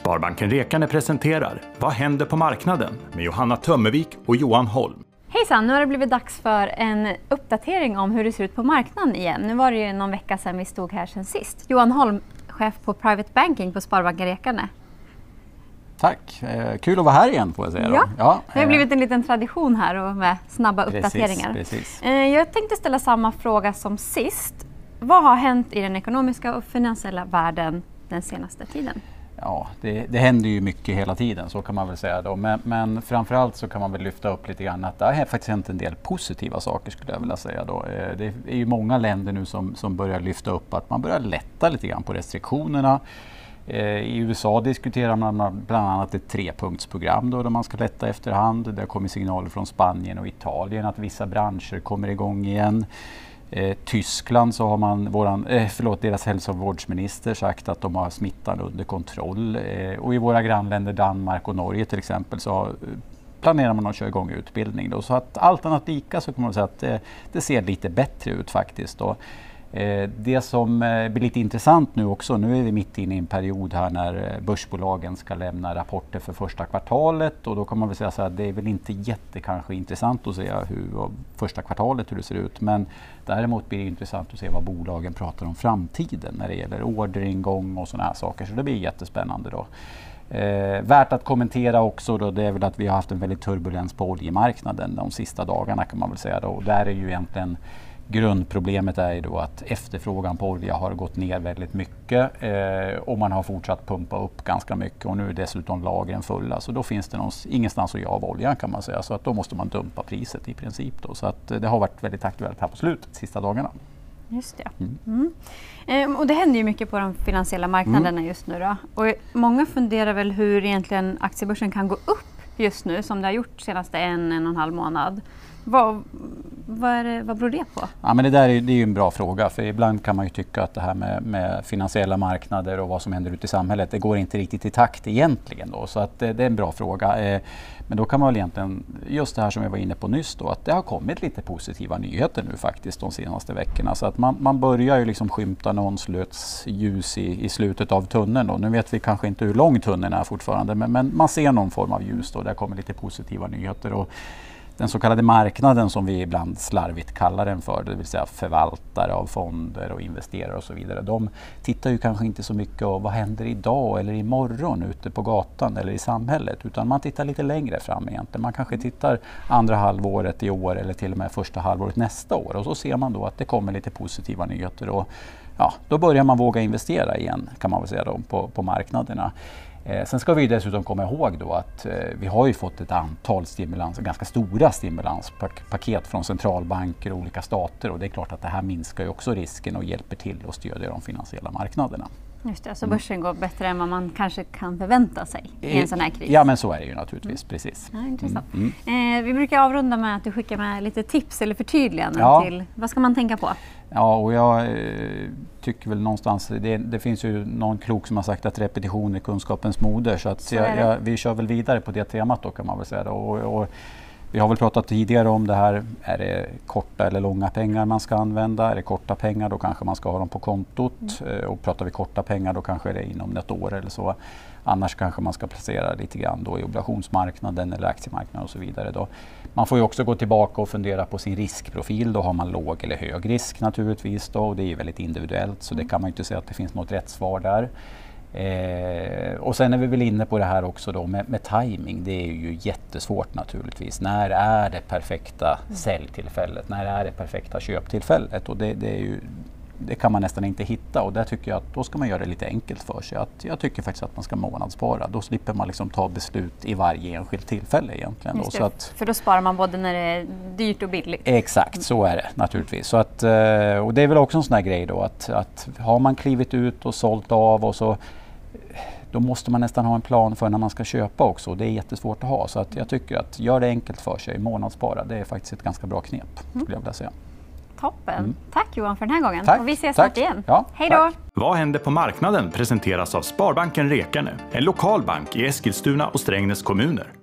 Sparbanken Rekane presenterar Vad händer på marknaden? med Johanna Tömmervik och Johan Holm. Hejsan! Nu har det blivit dags för en uppdatering om hur det ser ut på marknaden igen. Nu var det ju någon vecka sedan vi stod här sen sist. Johan Holm, chef på Private Banking på Sparbanken Rekane. Tack! Eh, kul att vara här igen får jag säga. Ja, ja det har blivit en liten tradition här och med snabba precis, uppdateringar. Precis. Eh, jag tänkte ställa samma fråga som sist. Vad har hänt i den ekonomiska och finansiella världen den senaste tiden? Ja, det, det händer ju mycket hela tiden, så kan man väl säga. Då. Men, men framförallt så kan man väl lyfta upp lite grann att det har faktiskt hänt en del positiva saker skulle jag vilja säga. Då. Eh, det är ju många länder nu som, som börjar lyfta upp att man börjar lätta lite grann på restriktionerna. Eh, I USA diskuterar man bland annat ett trepunktsprogram då, där man ska lätta efterhand. Det har kommit signaler från Spanien och Italien att vissa branscher kommer igång igen. Eh, Tyskland så har man våran, eh, förlåt, deras hälsovårdsminister sagt att de har smittan under kontroll. Eh, och i våra grannländer Danmark och Norge till exempel så har, eh, planerar man att köra igång utbildning. Då. Så att allt annat lika så kan man säga att det, det ser lite bättre ut faktiskt. Då. Eh, det som eh, blir lite intressant nu också, nu är vi mitt inne i en period här när eh, börsbolagen ska lämna rapporter för första kvartalet och då kan man väl säga så att det är väl inte jätte kanske intressant att se hur första kvartalet hur det ser ut men däremot blir det intressant att se vad bolagen pratar om framtiden när det gäller orderingång och sådana här saker så det blir jättespännande då. Eh, värt att kommentera också då, det är väl att vi har haft en väldigt turbulens på oljemarknaden de sista dagarna kan man väl säga. Då. Och där är ju egentligen Grundproblemet är ju då att efterfrågan på olja har gått ner väldigt mycket eh, och man har fortsatt pumpa upp ganska mycket och nu är dessutom lagren fulla. Så då finns det någons, ingenstans att göra av oljan kan man säga. Så att då måste man dumpa priset i princip. Då. Så att eh, det har varit väldigt aktuellt här på slutet, sista dagarna. Just det. Mm. Mm. Ehm, och det händer ju mycket på de finansiella marknaderna mm. just nu. Då. Och många funderar väl hur egentligen aktiebörsen kan gå upp just nu som det har gjort senaste en, en och en halv månad. Vad, vad, det, vad beror det på? Ja, men det där är, det är en bra fråga för ibland kan man ju tycka att det här med, med, finansiella marknader och vad som händer ute i samhället det går inte riktigt i takt egentligen. Då, så att det, det är en bra fråga. Eh, men då kan man väl egentligen, just det här som jag var inne på nyss då, att det har kommit lite positiva nyheter nu faktiskt de senaste veckorna. Så att man, man börjar ju liksom skymta någon slags ljus i, i slutet av tunneln. Då. Nu vet vi kanske inte hur lång tunneln är fortfarande men, men man ser någon form av ljus då. Det kommer lite positiva nyheter. Och den så kallade marknaden som vi ibland slarvigt kallar den för, det vill säga förvaltare av fonder och investerare och så vidare. De tittar ju kanske inte så mycket på vad händer idag eller imorgon ute på gatan eller i samhället utan man tittar lite längre fram egentligen. Man kanske tittar andra halvåret i år eller till och med första halvåret nästa år och så ser man då att det kommer lite positiva nyheter och ja, då börjar man våga investera igen kan man väl säga då, på, på marknaderna. Eh, sen ska vi dessutom komma ihåg då att eh, vi har ju fått ett antal stimulans, ganska stora stimulanspaket från centralbanker och olika stater och det är klart att det här minskar ju också risken och hjälper till att stödja de finansiella marknaderna. Just det, så mm. börsen går bättre än vad man kanske kan förvänta sig i en sån här kris? Ja men så är det ju naturligtvis, mm. precis. Ja, intressant. Mm. mm. Eh, vi brukar avrunda med att du skickar med lite tips eller förtydliganden ja. till vad ska man tänka på? Ja, och jag eh, tycker väl någonstans, det, det, finns ju någon klok som har sagt att repetition är kunskapens moder så, att så jag, jag, vi kör väl vidare på det temat då kan man väl säga. Och, och, vi har väl pratat tidigare om det här, är det korta eller långa pengar man ska använda? Är det korta pengar då kanske man ska ha dem på kontot mm. Eh, och pratar vi korta pengar då kanske det är inom ett år eller så. Annars kanske man ska placera lite grann då i obligationsmarknaden eller aktiemarknaden och så vidare. Då. Man får ju också gå tillbaka och fundera på sin riskprofil. Då har man låg eller hög risk naturligtvis då, och det är ju väldigt individuellt så det kan man inte säga att det finns något rätt svar där. Eh, och sen är vi väl inne på det här också då med, med timing. Det är ju jättesvårt naturligtvis. När är det perfekta mm. säljtillfället? När är det perfekta köptillfället? Och det, det, ju, det kan man nästan inte hitta och där tycker jag att då ska man göra det lite enkelt för sig. Att jag tycker faktiskt att man ska månadsspara. Då slipper man liksom ta beslut i varje enskilt tillfälle egentligen. Då. Så att, för då sparar man både när det är dyrt och billigt. Exakt, så är det naturligtvis. Så att, eh, och det är väl också en sån här grej då att, att har man klivit ut och sålt av och så då måste man nästan ha en plan för när man ska köpa också. Det är jättesvårt att ha. Så att jag tycker att gör det enkelt för sig, månadsspara, det är faktiskt ett ganska bra knep. Mm. skulle jag vilja säga. Toppen. Mm. Tack Johan för den här gången. Tack. Och vi ses Tack. snart igen. Ja, Hej då! Vad händer på marknaden presenteras av Sparbanken Rekane, en lokal bank i Eskilstuna och Strängnäs kommuner.